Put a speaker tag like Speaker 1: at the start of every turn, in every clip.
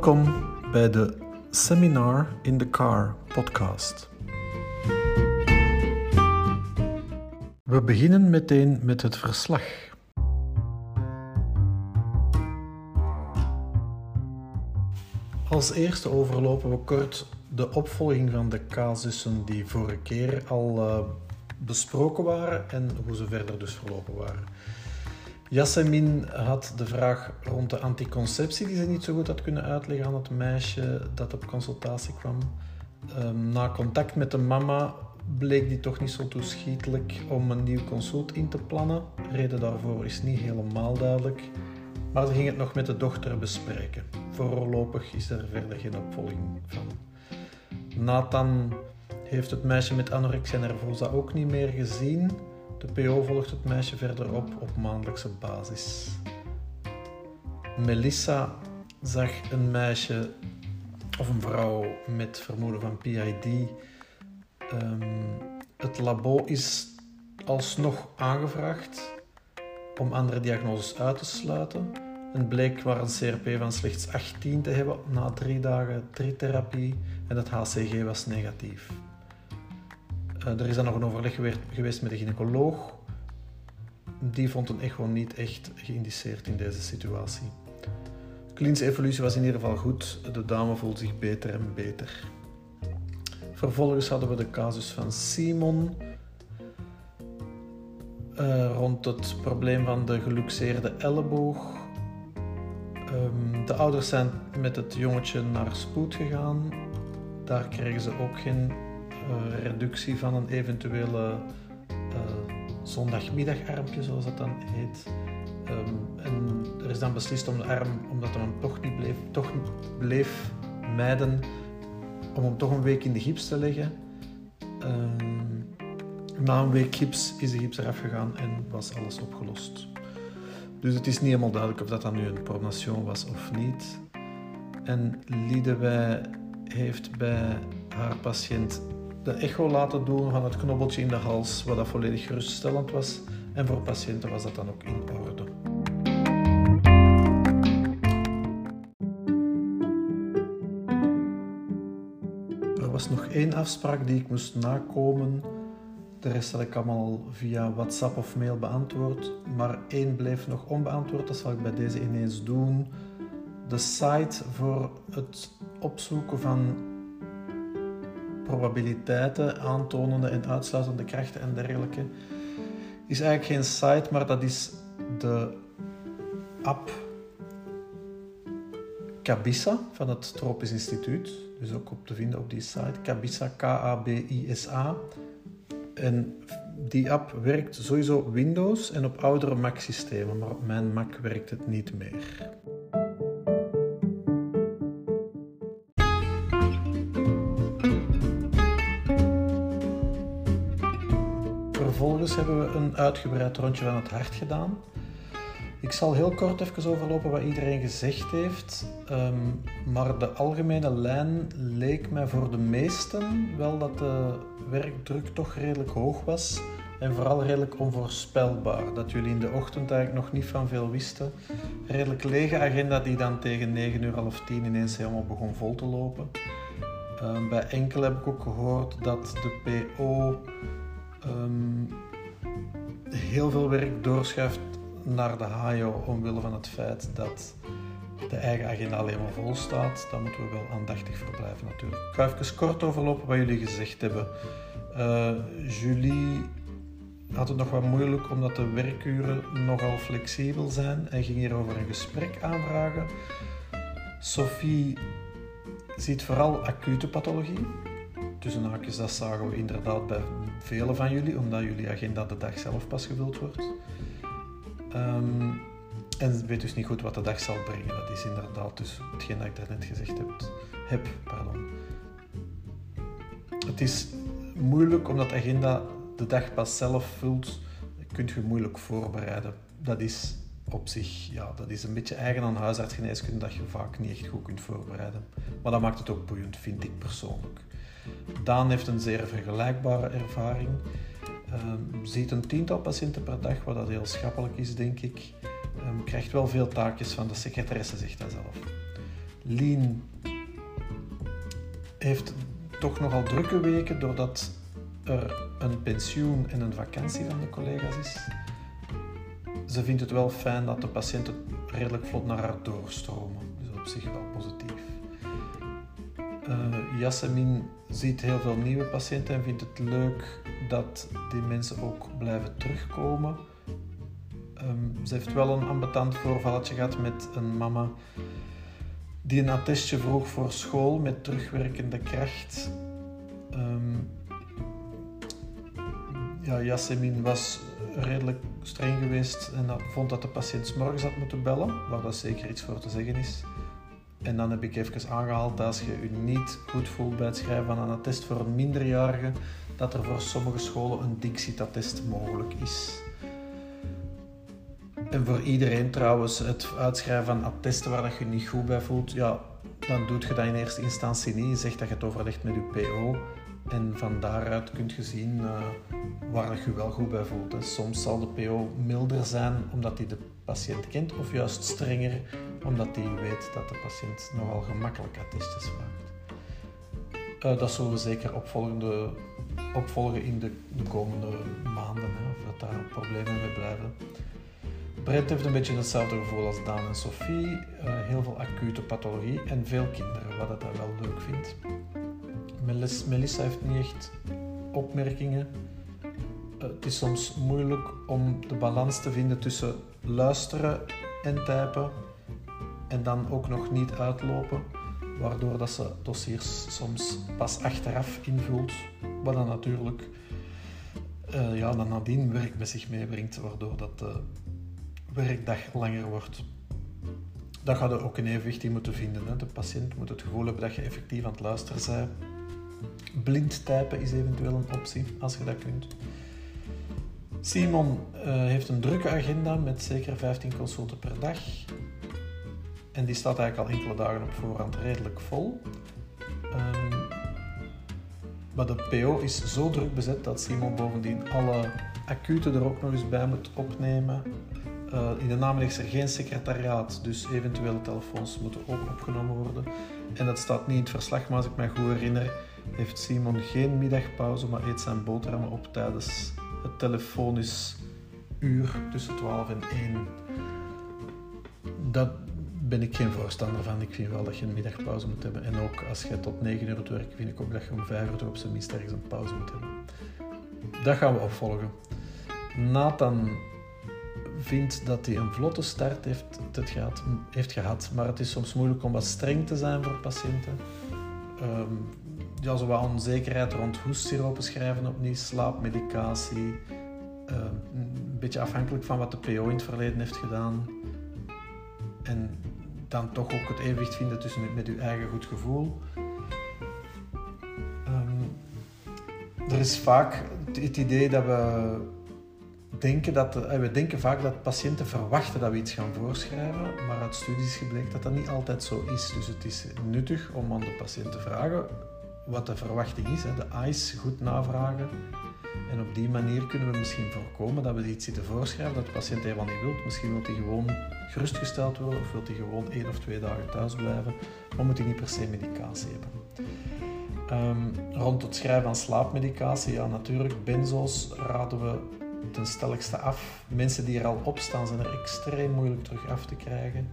Speaker 1: Welkom bij de Seminar in the Car podcast. We beginnen meteen met het verslag. Als eerste overlopen we kort de opvolging van de casussen die vorige keer al uh, besproken waren en hoe ze verder dus verlopen waren. Jasmin had de vraag rond de anticonceptie die ze niet zo goed had kunnen uitleggen aan het meisje dat op consultatie kwam. Um, na contact met de mama bleek die toch niet zo toeschietelijk om een nieuw consult in te plannen. De reden daarvoor is niet helemaal duidelijk. Maar ze ging het nog met de dochter bespreken. Voorlopig is er verder geen opvolging van. Nathan heeft het meisje met anorexia nervosa ook niet meer gezien. De PO volgt het meisje verder op op maandelijkse basis. Melissa zag een meisje of een vrouw met vermoeden van PID. Um, het labo is alsnog aangevraagd om andere diagnoses uit te sluiten. Het bleek maar een CRP van slechts 18 te hebben na drie dagen tritherapie en het HCG was negatief. Uh, er is dan nog een overleg geweest met de gynaecoloog. Die vond een echo niet echt geïndiceerd in deze situatie. Klinische evolutie was in ieder geval goed. De dame voelt zich beter en beter. Vervolgens hadden we de casus van Simon. Uh, rond het probleem van de geluxeerde elleboog. Um, de ouders zijn met het jongetje naar spoed gegaan. Daar kregen ze ook geen reductie van een eventuele uh, zondagmiddagarmpje, zoals dat dan heet. Um, en er is dan beslist om de arm, omdat hij hem toch niet bleef, toch bleef mijden, om hem toch een week in de gips te leggen. Um, na een week gips is de gips eraf gegaan en was alles opgelost. Dus het is niet helemaal duidelijk of dat dan nu een pronation was of niet. En Liedewij heeft bij haar patiënt de echo laten doen van het knobbeltje in de hals, wat dat volledig geruststellend was. En voor patiënten was dat dan ook in orde. Er was nog één afspraak die ik moest nakomen. De rest had ik allemaal via WhatsApp of mail beantwoord. Maar één bleef nog onbeantwoord. Dat zal ik bij deze ineens doen. De site voor het opzoeken van probabiliteiten aantonende en uitsluitende krachten en dergelijke, is eigenlijk geen site, maar dat is de app Kabisa van het Tropisch Instituut. Dus ook op te vinden op die site. Kabisa, K-A-B-I-S-A. En die app werkt sowieso Windows en op oudere Mac-systemen, maar op mijn Mac werkt het niet meer. Vervolgens hebben we een uitgebreid rondje van het hart gedaan. Ik zal heel kort even overlopen wat iedereen gezegd heeft. Um, maar de algemene lijn leek mij voor de meesten wel dat de werkdruk toch redelijk hoog was. En vooral redelijk onvoorspelbaar. Dat jullie in de ochtend eigenlijk nog niet van veel wisten. Redelijk lege agenda die dan tegen 9 uur half 10 ineens helemaal begon vol te lopen. Um, bij enkel heb ik ook gehoord dat de PO um, heel veel werk doorschuift naar de HAJO omwille van het feit dat de eigen agenda alleen maar vol staat. Dan moeten we wel aandachtig verblijven natuurlijk. Ik ga even kort overlopen wat jullie gezegd hebben. Uh, Julie had het nog wat moeilijk omdat de werkuren nogal flexibel zijn en ging hierover een gesprek aanvragen. Sophie ziet vooral acute pathologie. Tussen haakjes, dat zagen we inderdaad bij velen van jullie, omdat jullie agenda de dag zelf pas gevuld wordt. Um, en weet dus niet goed wat de dag zal brengen. Dat is inderdaad dus hetgeen dat ik daarnet gezegd heb. heb pardon. Het is moeilijk omdat de agenda de dag pas zelf vult. Kunt je moeilijk voorbereiden. Dat is op zich, ja, dat is een beetje eigen aan huisartsgeneeskunde dat je vaak niet echt goed kunt voorbereiden. Maar dat maakt het ook boeiend, vind ik persoonlijk. Daan heeft een zeer vergelijkbare ervaring. Um, ziet een tiental patiënten per dag, wat dat heel schappelijk is, denk ik. Um, krijgt wel veel taakjes van de secretaresse, zegt hij zelf. Lien heeft toch nogal drukke weken doordat er een pensioen en een vakantie van de collega's is. Ze vindt het wel fijn dat de patiënten redelijk vlot naar haar doorstromen. Dus op zich wel positief. Uh, ziet heel veel nieuwe patiënten en vindt het leuk dat die mensen ook blijven terugkomen. Um, ze heeft wel een ambetant voorvalletje gehad met een mama die een attestje vroeg voor school met terugwerkende kracht. Um, ja, was redelijk streng geweest en vond dat de patiënt morgens had moeten bellen, waar dat zeker iets voor te zeggen is. En dan heb ik even aangehaald dat als je je niet goed voelt bij het schrijven van een attest voor een minderjarige, dat er voor sommige scholen een Dixit-attest mogelijk is. En voor iedereen trouwens, het uitschrijven van attesten waar dat je niet goed bij voelt, ja, dan doet je dat in eerste instantie niet. Je zegt dat je het overlegt met je PO. En van daaruit kun je zien uh, waar je wel goed bij voelt. Soms zal de PO milder zijn omdat hij de patiënt kent, of juist strenger omdat hij weet dat de patiënt nogal gemakkelijk attestjes vraagt. Uh, dat zullen we zeker opvolgende, opvolgen in de, de komende maanden, hè, of dat daar problemen mee blijven. Brent heeft een beetje hetzelfde gevoel als Daan en Sophie. Uh, heel veel acute pathologie en veel kinderen, wat ik wel leuk vind. Melissa heeft niet echt opmerkingen. Uh, het is soms moeilijk om de balans te vinden tussen luisteren en typen en dan ook nog niet uitlopen, waardoor dat ze dossiers soms pas achteraf invult, wat dan natuurlijk uh, ja, dan nadien werk met zich meebrengt, waardoor dat de werkdag langer wordt. Dat gaat er ook een evenwicht in moeten vinden. Hè. De patiënt moet het gevoel hebben dat je effectief aan het luisteren bent. Blind typen is eventueel een optie, als je dat kunt. Simon uh, heeft een drukke agenda met zeker 15 consulten per dag. En die staat eigenlijk al enkele dagen op voorhand redelijk vol. Um, maar de PO is zo druk bezet dat Simon bovendien alle acute er ook nog eens bij moet opnemen. Uh, in de naam ligt er geen secretariaat, dus eventuele telefoons moeten ook opgenomen worden. En dat staat niet in het verslag, maar als ik me goed herinner, heeft Simon geen middagpauze, maar eet zijn boterhammen op tijdens het telefonisch uur tussen 12 en 1. Dat ben ik geen voorstander van. Ik vind wel dat je een middagpauze moet hebben. En ook als je tot 9 uur werkt, vind ik ook dat je om 5 uur op zijn minst ergens een pauze moet hebben. Dat gaan we opvolgen. Nathan vindt dat hij een vlotte start heeft, het gehad, heeft gehad, maar het is soms moeilijk om wat streng te zijn voor patiënten. Um, ja, zo onzekerheid rond hoestsiropen schrijven opnieuw, slaapmedicatie. Uh, een beetje afhankelijk van wat de PO in het verleden heeft gedaan. En dan toch ook het evenwicht vinden tussen met, met uw eigen goed gevoel. Um, er is vaak het idee dat we denken dat, eh, we denken vaak dat patiënten verwachten dat we iets gaan voorschrijven, maar uit studies gebleken dat dat niet altijd zo is. Dus het is nuttig om aan de patiënt te vragen wat de verwachting is, de ICE goed navragen. En op die manier kunnen we misschien voorkomen dat we iets zitten voorschrijven dat de patiënt helemaal niet wil. Misschien wil hij gewoon gerustgesteld worden of wil hij gewoon één of twee dagen thuis blijven, maar moet hij niet per se medicatie hebben. Um, rond het schrijven van slaapmedicatie, ja natuurlijk, benzo's raden we ten stelligste af. Mensen die er al op staan zijn er extreem moeilijk terug af te krijgen.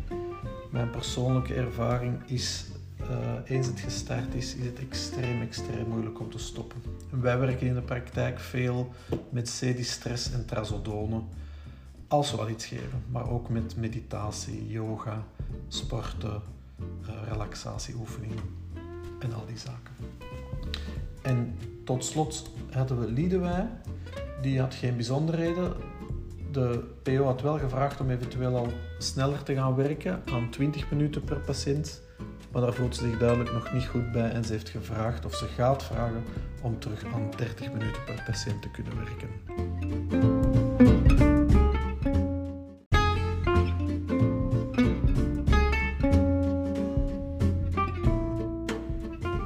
Speaker 1: Mijn persoonlijke ervaring is uh, eens het gestart is, is het extreem, extreem moeilijk om te stoppen. Wij werken in de praktijk veel met C-distress en trazodone als we wat iets geven, maar ook met meditatie, yoga, sporten, uh, relaxatieoefeningen en al die zaken. En tot slot hadden we Liedewij, die had geen bijzonderheden. De PO had wel gevraagd om eventueel al sneller te gaan werken aan 20 minuten per patiënt maar daar voelt ze zich duidelijk nog niet goed bij en ze heeft gevraagd of ze gaat vragen om terug aan 30 minuten per patiënt te kunnen werken.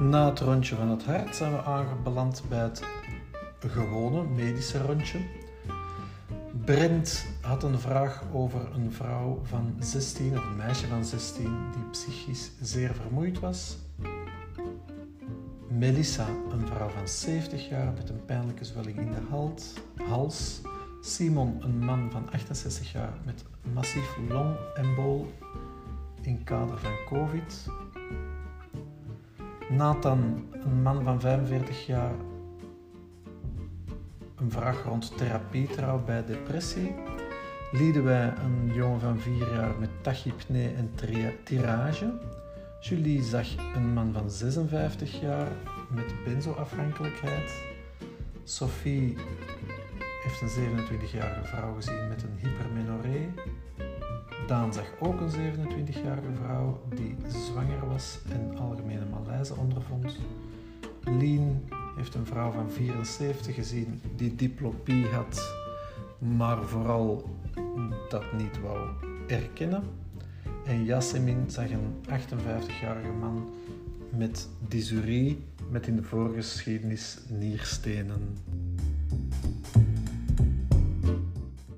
Speaker 1: Na het rondje van het hart zijn we aangebeland bij het gewone medische rondje. Brent had een vraag over een vrouw van 16, of een meisje van 16, die psychisch zeer vermoeid was. Melissa, een vrouw van 70 jaar met een pijnlijke zwelling in de hals. Simon, een man van 68 jaar met massief longembool in kader van COVID. Nathan, een man van 45 jaar, een vraag rond therapietrouw bij depressie. wij een jongen van 4 jaar met tachypnee en tirage. Julie zag een man van 56 jaar met benzoafhankelijkheid. Sophie heeft een 27-jarige vrouw gezien met een hypermenorrhee. Daan zag ook een 27-jarige vrouw die zwanger was en algemene malaise ondervond. Lien heeft een vrouw van 74 gezien die diplopie had, maar vooral dat niet wou erkennen. En Yasemin zag een 58-jarige man met dysurie met in de voorgeschiedenis nierstenen.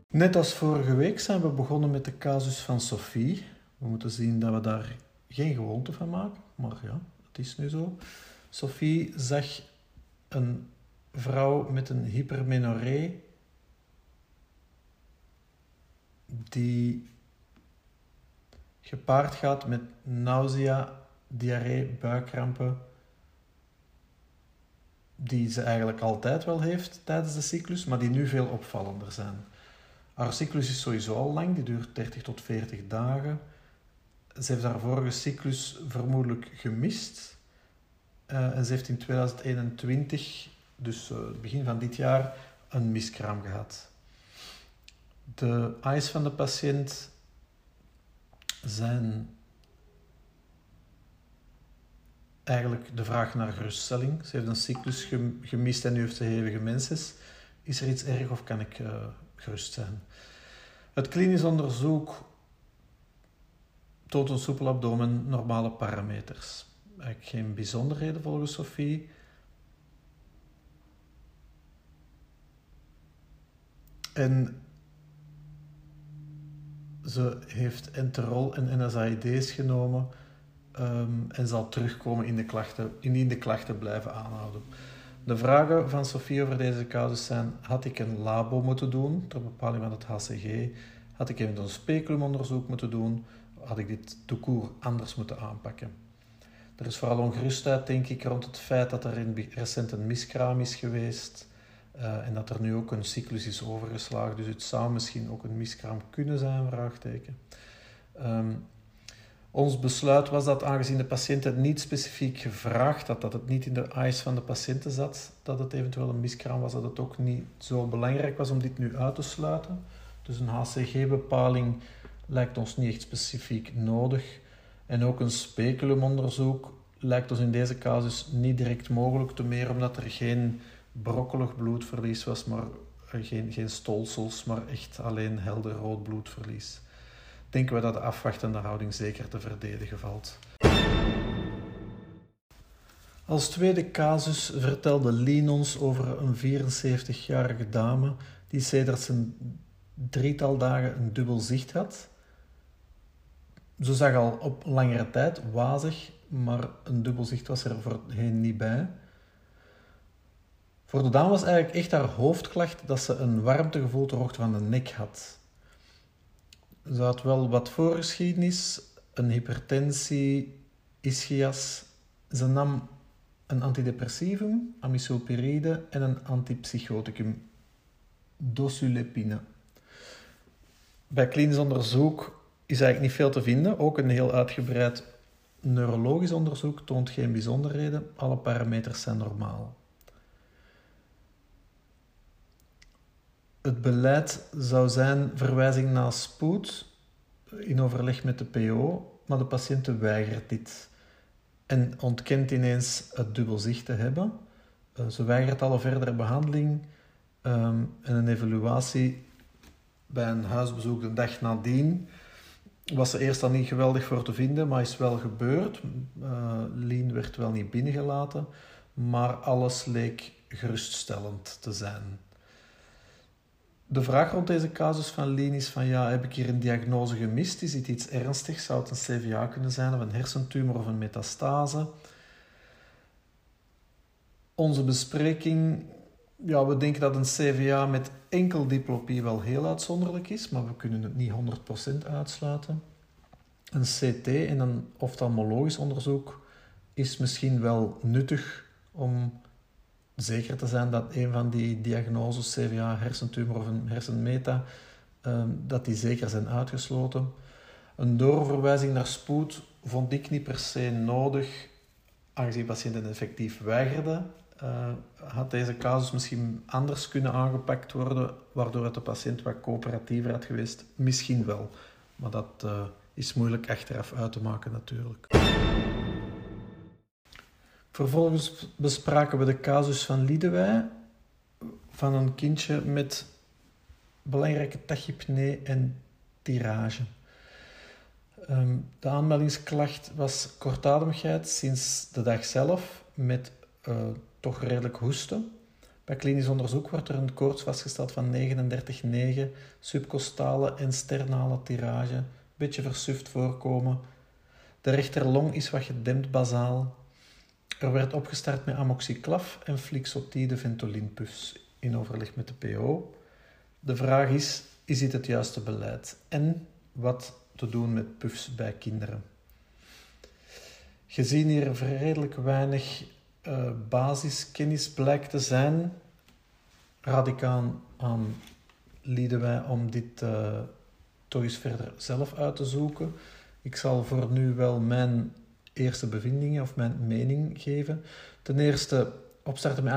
Speaker 1: Net als vorige week zijn we begonnen met de casus van Sophie. We moeten zien dat we daar geen gewoonte van maken, maar ja, het is nu zo. Sophie zag een vrouw met een hypermenorrhee die gepaard gaat met nausea, diarree, buikkrampen, die ze eigenlijk altijd wel heeft tijdens de cyclus, maar die nu veel opvallender zijn. Haar cyclus is sowieso al lang, die duurt 30 tot 40 dagen. Ze heeft haar vorige cyclus vermoedelijk gemist. Uh, en ze heeft in 2021, dus uh, begin van dit jaar, een miskraam gehad. De eyes van de patiënt zijn eigenlijk de vraag naar geruststelling. Ze heeft een cyclus gemist en nu heeft ze hevige menses. Is er iets erg of kan ik uh, gerust zijn? Het klinisch onderzoek toont een soepel abdomen normale parameters. Eigenlijk geen bijzonderheden volgens Sophie. En ze heeft enterol en NSAID's genomen um, en zal terugkomen in de klachten, indien de klachten blijven aanhouden. De vragen van Sofie over deze casus zijn: had ik een labo moeten doen ter bepaling van het HCG? Had ik even een speculumonderzoek moeten doen? Had ik dit toekoer anders moeten aanpakken? Er is vooral ongerustheid, denk ik, rond het feit dat er in recent een miskraam is geweest uh, en dat er nu ook een cyclus is overgeslagen. Dus het zou misschien ook een miskraam kunnen zijn, vraagteken. Um, ons besluit was dat aangezien de patiënt het niet specifiek gevraagd had, dat het niet in de eyes van de patiënten zat, dat het eventueel een miskraam was, dat het ook niet zo belangrijk was om dit nu uit te sluiten. Dus een HCG-bepaling lijkt ons niet echt specifiek nodig. En ook een speculumonderzoek lijkt ons in deze casus niet direct mogelijk, te meer omdat er geen brokkelig bloedverlies was, maar geen, geen stolsels, maar echt alleen helder rood bloedverlies denken we dat de afwachtende houding zeker te verdedigen valt. Als tweede casus vertelde Lien ons over een 74-jarige dame die sedert zijn drietal dagen een dubbel zicht had. Ze zag al op langere tijd wazig, maar een dubbel zicht was er voorheen niet bij. Voor de dame was eigenlijk echt haar hoofdklacht dat ze een warmtegevoel ter hoogte van de nek had. Ze had wel wat voorgeschiedenis, een hypertensie, ischias. Ze nam een antidepressivum, amisulpiride, en een antipsychoticum, dosulepine. Bij klinisch onderzoek is eigenlijk niet veel te vinden. Ook een heel uitgebreid neurologisch onderzoek toont geen bijzonderheden. Alle parameters zijn normaal. Het beleid zou zijn verwijzing naar spoed in overleg met de PO, maar de patiënt weigert dit en ontkent ineens het dubbelzicht te hebben. Eh, ze weigert alle verdere behandeling ehm, en een evaluatie bij een huisbezoek de dag nadien was er eerst al niet geweldig voor te vinden, maar is wel gebeurd. Uh, Lien werd wel niet binnengelaten, maar alles leek geruststellend te zijn. De vraag rond deze casus van Lien is van ja, heb ik hier een diagnose gemist? Is het iets ernstigs? Zou het een CVA kunnen zijn of een hersentumor of een metastase? Onze bespreking, ja, we denken dat een CVA met enkel diplopie wel heel uitzonderlijk is, maar we kunnen het niet 100% uitsluiten. Een CT en een oftalmologisch onderzoek is misschien wel nuttig om zeker te zijn dat een van die diagnoses, CVA, hersentumor of een hersenmeta, ehm, dat die zeker zijn uitgesloten. Een doorverwijzing naar spoed vond ik niet per se nodig, aangezien patiënten effectief weigerden. Uh, had deze casus misschien anders kunnen aangepakt worden, waardoor het de patiënt wat coöperatiever had geweest? Misschien wel, maar dat uh, is moeilijk achteraf uit te maken natuurlijk. Vervolgens bespraken we de casus van Liedewij, van een kindje met belangrijke tachypnee en tirage. Ehm, de aanmeldingsklacht was kortademigheid sinds de dag zelf met uh, toch redelijk hoesten. Bij klinisch onderzoek wordt er een koorts vastgesteld van 39,9, subcostale en sternale tirage, een beetje versuft voorkomen. De rechterlong is wat gedempt basaal. Er werd opgestart met amoxiclaf en flixotide ventolinpuffs in overleg met de PO. De vraag is, is dit het juiste beleid? En wat te doen met puffs bij kinderen? Gezien hier redelijk weinig uh, basiskennis blijkt te zijn, raad ik aan, aan wij om dit uh, toch eens verder zelf uit te zoeken. Ik zal voor nu wel mijn eerste bevindingen of mijn mening geven. Ten eerste, opstarten met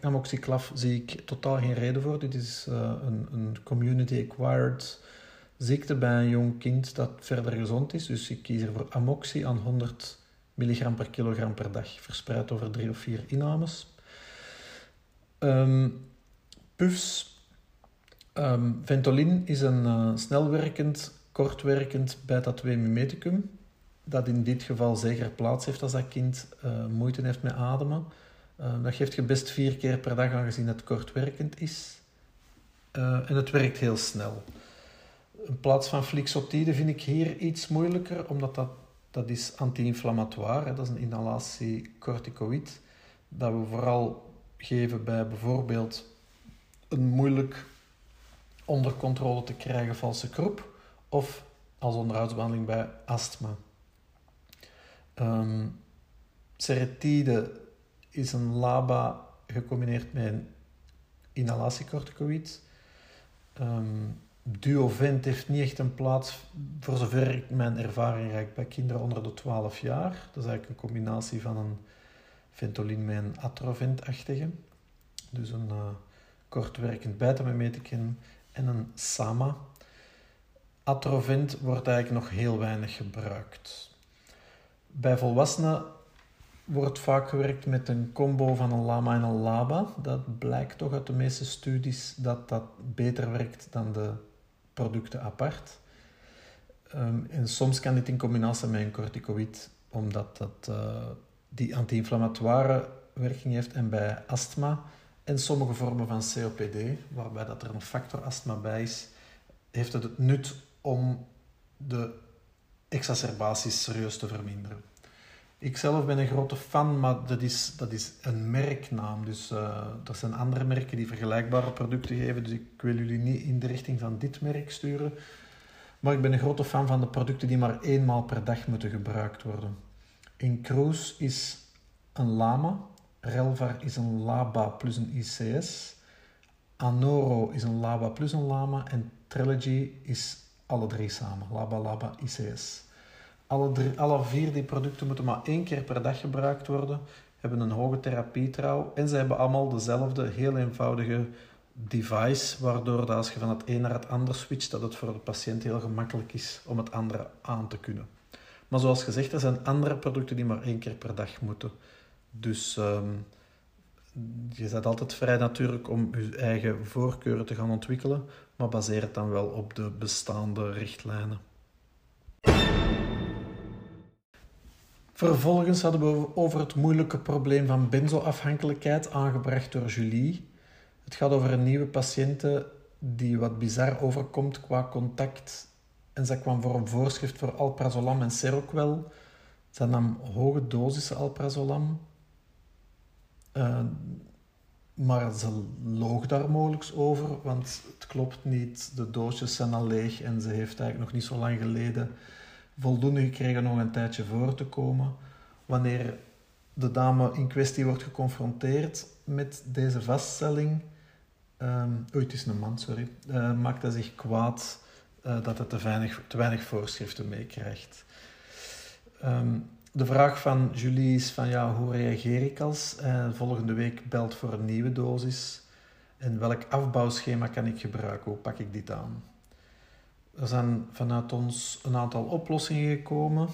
Speaker 1: amoxiclaf zie ik totaal geen reden voor. Dit is uh, een, een community-acquired ziekte bij een jong kind dat verder gezond is. Dus ik kies er voor amoxi aan 100 milligram per kilogram per dag, verspreid over drie of vier innames. Um, puffs. Um, Ventolin is een uh, snelwerkend, kortwerkend beta-2 mimeticum dat in dit geval zeker plaats heeft als dat kind uh, moeite heeft met ademen. Uh, dat geeft je best vier keer per dag aangezien het kortwerkend is. Uh, en het werkt heel snel. In plaats van flixotide vind ik hier iets moeilijker, omdat dat, dat is anti-inflammatoire. Dat is een inhalatie corticoïd. Dat we vooral geven bij bijvoorbeeld een moeilijk onder controle te krijgen valse kroep of als onderhoudsbehandeling bij astma. Um, is een LABA gecombineerd met een inhalatiecorticoïd. Um, Duovent heeft niet echt een plaats, voor zover ik mijn ervaring reikt, bij kinderen onder de 12 jaar. Dat is eigenlijk een combinatie van een Ventolin met een Atrovent-achtige. Dus een uh, kortwerkend beta-mimeticum en een SAMA. Atrovent wordt eigenlijk nog heel weinig gebruikt. Bij volwassenen wordt vaak gewerkt met een combo van een lama en een laba. Dat blijkt toch uit de meeste studies dat dat beter werkt dan de producten apart. Ehm, en soms kan dit in combinatie met een corticoïd, omdat dat uh, die anti-inflammatoire werking heeft. En bij astma en sommige vormen van COPD, waarbij dat er een factor astma bij is, heeft het het nut om de exacerbaties serieus te verminderen. Ik zelf ben een grote fan, maar dat is, dat is een merknaam. Dus uh, er zijn andere merken die vergelijkbare producten geven. Dus ik wil jullie niet in de richting van dit merk sturen. Maar ik ben een grote fan van de producten die maar eenmaal per dag moeten gebruikt worden. In Cruise is een Lama. Relvar is een Laba plus een ICS. Anoro is een Laba plus een Lama. En Trilogy is alle drie samen. Laba, Laba, ICS. Alle, drie, alle vier die producten moeten maar één keer per dag gebruikt worden, hebben een hoge therapietrouw en ze hebben allemaal dezelfde heel eenvoudige device, waardoor dat als je van het een naar het ander switcht, dat het voor de patiënt heel gemakkelijk is om het andere aan te kunnen. Maar zoals gezegd, er zijn andere producten die maar één keer per dag moeten. Dus um, je bent altijd vrij natuurlijk om je eigen voorkeuren te gaan ontwikkelen, maar baseer het dan wel op de bestaande richtlijnen. Vervolgens hadden we over het moeilijke probleem van benzoafhankelijkheid aangebracht door Julie. Het gaat over een nieuwe patiënte die wat bizar overkomt qua contact. En zij kwam voor een voorschrift voor alprazolam en seroquel. Ze nam hoge dosissen alprazolam. Uh, maar ze loog daar mogelijk over, want het klopt niet. De doosjes zijn al leeg en ze heeft eigenlijk nog niet zo lang geleden voldoende gekregen om een tijdje voor te komen. Wanneer de dame in kwestie wordt geconfronteerd met deze vaststelling, um, het is een man, sorry, uh, maakt hij zich kwaad uh, dat hij te weinig, te weinig voorschriften meekrijgt. Um, de vraag van Julie is van ja, hoe reageer ik als uh, volgende week belt voor een nieuwe dosis en welk afbouwschema kan ik gebruiken, hoe pak ik dit aan? Er zijn vanuit ons een aantal oplossingen gekomen.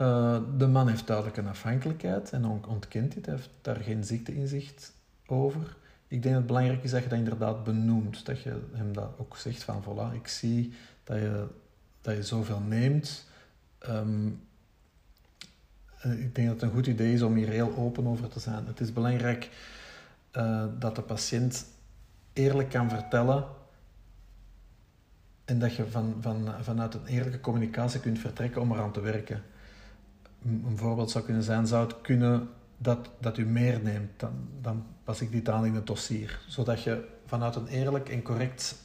Speaker 1: Uh, de man heeft duidelijk een afhankelijkheid en ontkent dit, heeft daar geen ziekteinzicht over. Ik denk dat het belangrijk is dat je dat inderdaad benoemt, dat je hem dat ook zegt van voilà, ik zie dat je, dat je zoveel neemt. Um, ik denk dat het een goed idee is om hier heel open over te zijn. Het is belangrijk uh, dat de patiënt eerlijk kan vertellen en dat je van, van, vanuit een eerlijke communicatie kunt vertrekken om eraan te werken. Een voorbeeld zou kunnen zijn, zou het kunnen dat, dat u meer neemt, dan, dan pas ik dit aan in het dossier. Zodat je vanuit een eerlijk en correct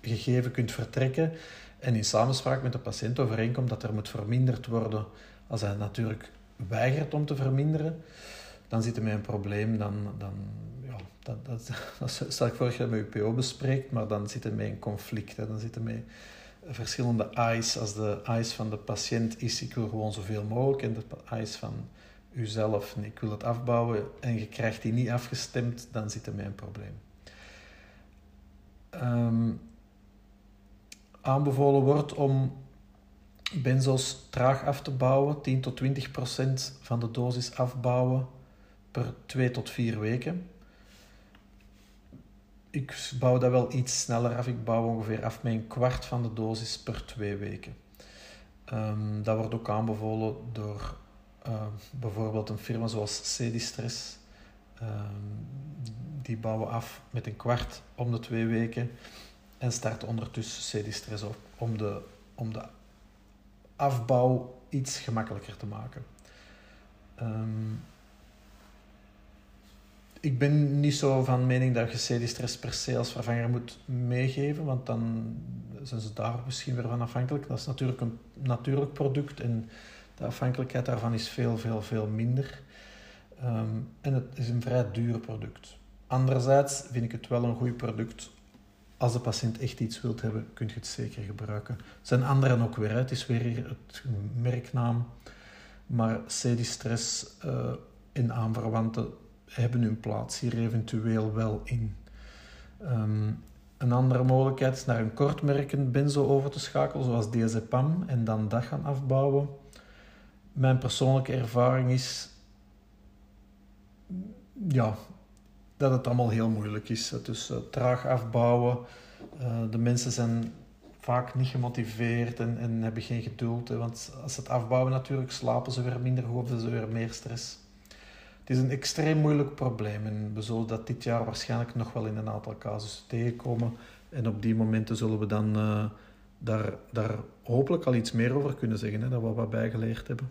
Speaker 1: gegeven kunt vertrekken en in samenspraak met de patiënt overeenkomt dat er moet verminderd worden. Als hij natuurlijk weigert om te verminderen, dan zit hij met een probleem. Dan, dan, ja, dat, dat, dat stel ik voor dat je dat met PO bespreekt, maar dan zit hij met een conflict. Dan zit hij met verschillende eyes. Als de eyes van de patiënt is, ik wil gewoon zoveel mogelijk, en de eyes van uzelf, ik wil het afbouwen, en je krijgt die niet afgestemd, dan zit hij met een probleem. Um, aanbevolen wordt om benzo's traag af te bouwen, 10 tot 20 procent van de dosis afbouwen per 2 tot 4 weken. Ik bouw dat wel iets sneller af. Ik bouw ongeveer af met een kwart van de dosis per 2 weken. Um, dat wordt ook aanbevolen door uh, bijvoorbeeld een firma zoals Cedistress. Um, die bouwen af met een kwart om de twee weken en start ondertussen CD-stress op om de, om de afbouw iets gemakkelijker te maken. Um, ik ben niet zo van mening dat je CD-stress per se als vervanger moet meegeven, want dan zijn ze daar misschien weer van afhankelijk. Dat is natuurlijk een natuurlijk product en de afhankelijkheid daarvan is veel, veel, veel minder. Um, en het is een vrij duur product. Anderzijds vind ik het wel een goed product als de patiënt echt iets wilt hebben, kun je het zeker gebruiken. Er zijn anderen ook weer, het is weer het merknaam. Maar CD-stress uh, eh, en aanverwanten hebben hun plaats hier eventueel wel in. Um, een andere mogelijkheid is naar een kortmerkend benzo over te schakelen, zoals diazepam, en dan dat gaan afbouwen. Mijn persoonlijke ervaring is ja, dat het allemaal heel moeilijk is. Dus uh, traag afbouwen. Uh, de mensen zijn vaak niet gemotiveerd en, en hebben geen geduld. Want als ze het afbouwen natuurlijk, slapen ze weer minder, hebben ze weer meer stress. Het is een extreem moeilijk probleem en we zullen dat dit jaar waarschijnlijk nog wel in een aantal casussen tegenkomen. En op die momenten zullen we dan uh, daar, daar hopelijk al iets meer over kunnen zeggen, hè, dat we wat bijgeleerd hebben.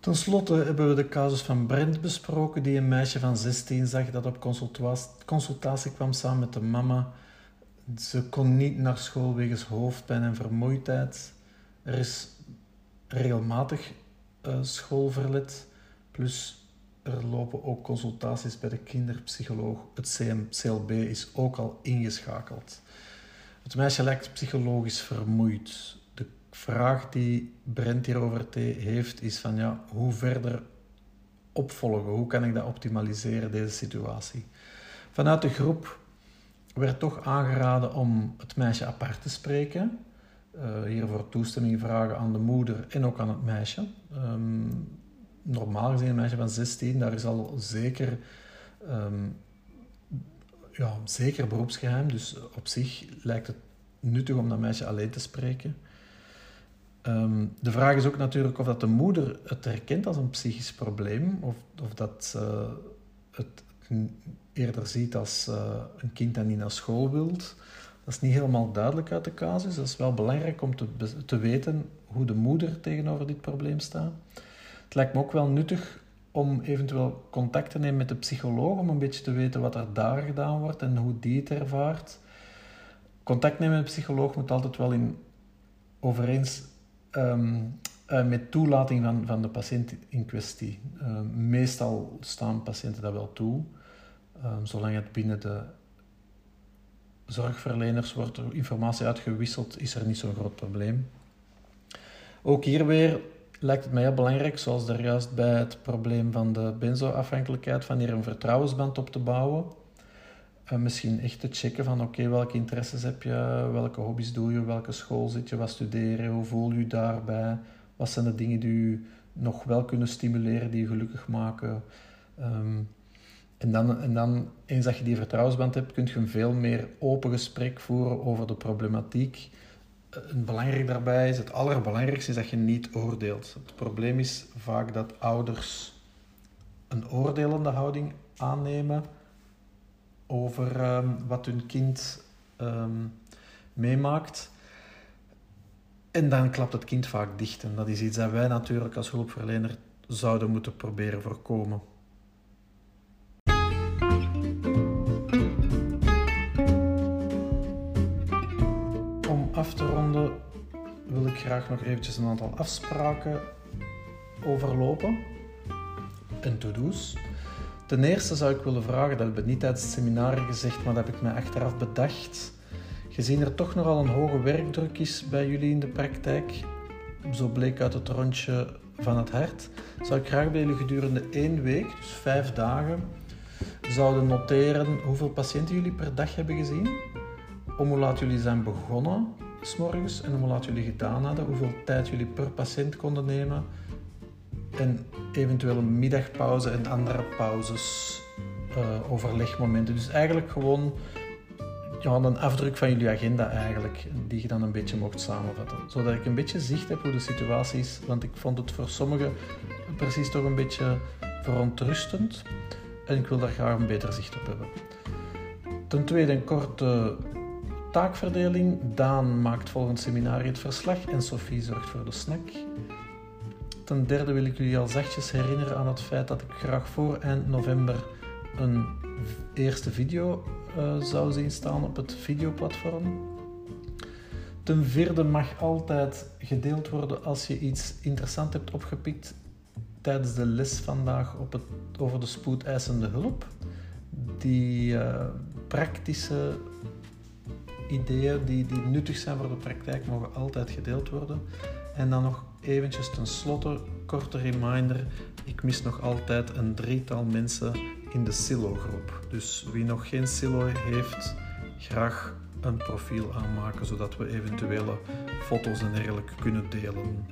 Speaker 1: Ten slotte hebben we de casus van Brent besproken, die een meisje van 16 zag dat op consultatie kwam samen met de mama. Ze kon niet naar school wegens hoofdpijn en vermoeidheid. Er is regelmatig uh, schoolverlet, plus er lopen ook consultaties bij de kinderpsycholoog. Het CM, CLB is ook al ingeschakeld. Het meisje lijkt psychologisch vermoeid vraag die Brent hierover heeft, is van ja, hoe verder opvolgen? Hoe kan ik dat optimaliseren, deze situatie? Vanuit de groep werd toch aangeraden om het meisje apart te spreken. Uh, hiervoor toestemming vragen aan de moeder en ook aan het meisje. Um, normaal gezien een meisje van 16, daar is al zeker, um, ja, zeker beroepsgeheim. Dus op zich lijkt het nuttig om dat meisje alleen te spreken. Ehm, de vraag is ook natuurlijk of dat de moeder het herkent als een psychisch probleem, of, of dat ze het eerder ziet als een kind dat niet naar school wilt. Dat is niet helemaal duidelijk uit de casus. Dat is wel belangrijk om te, te weten hoe de moeder tegenover dit probleem staat. Het lijkt me ook wel nuttig om eventueel contact te nemen met de psycholoog, om een beetje te weten wat er daar gedaan wordt en hoe die het ervaart. Contact nemen met een psycholoog moet altijd wel in overeens um, met toelating van, van de patiënt in kwestie. Uh, meestal staan patiënten dat wel toe, um, zolang het binnen de zorgverleners wordt informatie uitgewisseld, is er niet zo'n groot probleem. Ook hier weer lijkt het mij heel belangrijk, zoals er juist bij het probleem van de benzoafhankelijkheid, van hier een vertrouwensband op te bouwen. Uh, misschien echt te checken van oké, welke interesses heb je, welke hobby's doe je, welke school zit je, wat studeer je, hoe voel je je daarbij, wat zijn de dingen die je nog wel kunnen stimuleren, die je gelukkig maken. Um, en dan, en dan, eens dat je die vertrouwensband hebt, kun je een veel meer open gesprek voeren over de problematiek. En belangrijk daarbij is, het allerbelangrijkste is dat je niet oordeelt. Het probleem is vaak dat ouders een oordelende houding aannemen over um, wat hun kind um, meemaakt. En dan klapt het kind vaak dicht. En dat is iets dat wij natuurlijk als hulpverlener zouden moeten proberen voorkomen. af te ronden wil ik graag nog eventjes een aantal afspraken overlopen en to-do's. Ten eerste zou ik willen vragen, dat heb ik niet tijdens het seminar gezegd, maar dat heb ik mij achteraf bedacht. Gezien er toch nogal een hoge werkdruk is bij jullie in de praktijk, zo bleek uit het rondje van het hart, zou ik graag bij jullie gedurende één week, dus vijf dagen, zouden noteren hoeveel patiënten jullie per dag hebben gezien, om hoe laat jullie zijn begonnen s'morgens en hoe laat jullie gedaan hadden, hoeveel tijd jullie per patiënt konden nemen en eventueel een middagpauze en andere pauzes, uh, overlegmomenten. Dus eigenlijk gewoon ja, een afdruk van jullie agenda eigenlijk, die je dan een beetje mocht samenvatten. Zodat ik een beetje zicht heb hoe de situatie is, want ik vond het voor sommigen precies toch een beetje verontrustend en ik wil daar graag een beter zicht op hebben. Ten tweede een korte Taakverdeling. Daan maakt volgend seminar het verslag en Sophie zorgt voor de snack. Ten derde wil ik jullie al zachtjes herinneren aan het feit dat ik graag voor eind november een eerste video uh, zou zien staan op het videoplatform. Ten vierde mag altijd gedeeld worden als je iets interessant hebt opgepikt tijdens de les vandaag op het, over de spoedeisende hulp. Die uh, praktische ideeën die, die nuttig zijn voor de praktijk mogen altijd gedeeld worden. En dan nog eventjes tenslotte, korte reminder. Ik mis nog altijd een drietal mensen in de Silo-groep. Dus wie nog geen Silo heeft, graag een profiel aanmaken, zodat we eventuele foto's en dergelijke kunnen delen.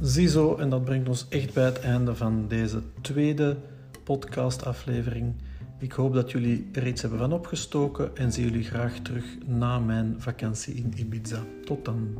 Speaker 1: Ziezo, en dat brengt ons echt bij het einde van deze tweede podcastaflevering. Ik hoop dat jullie er iets hebben van opgestoken en zie jullie graag terug na mijn vakantie in Ibiza. Tot dan.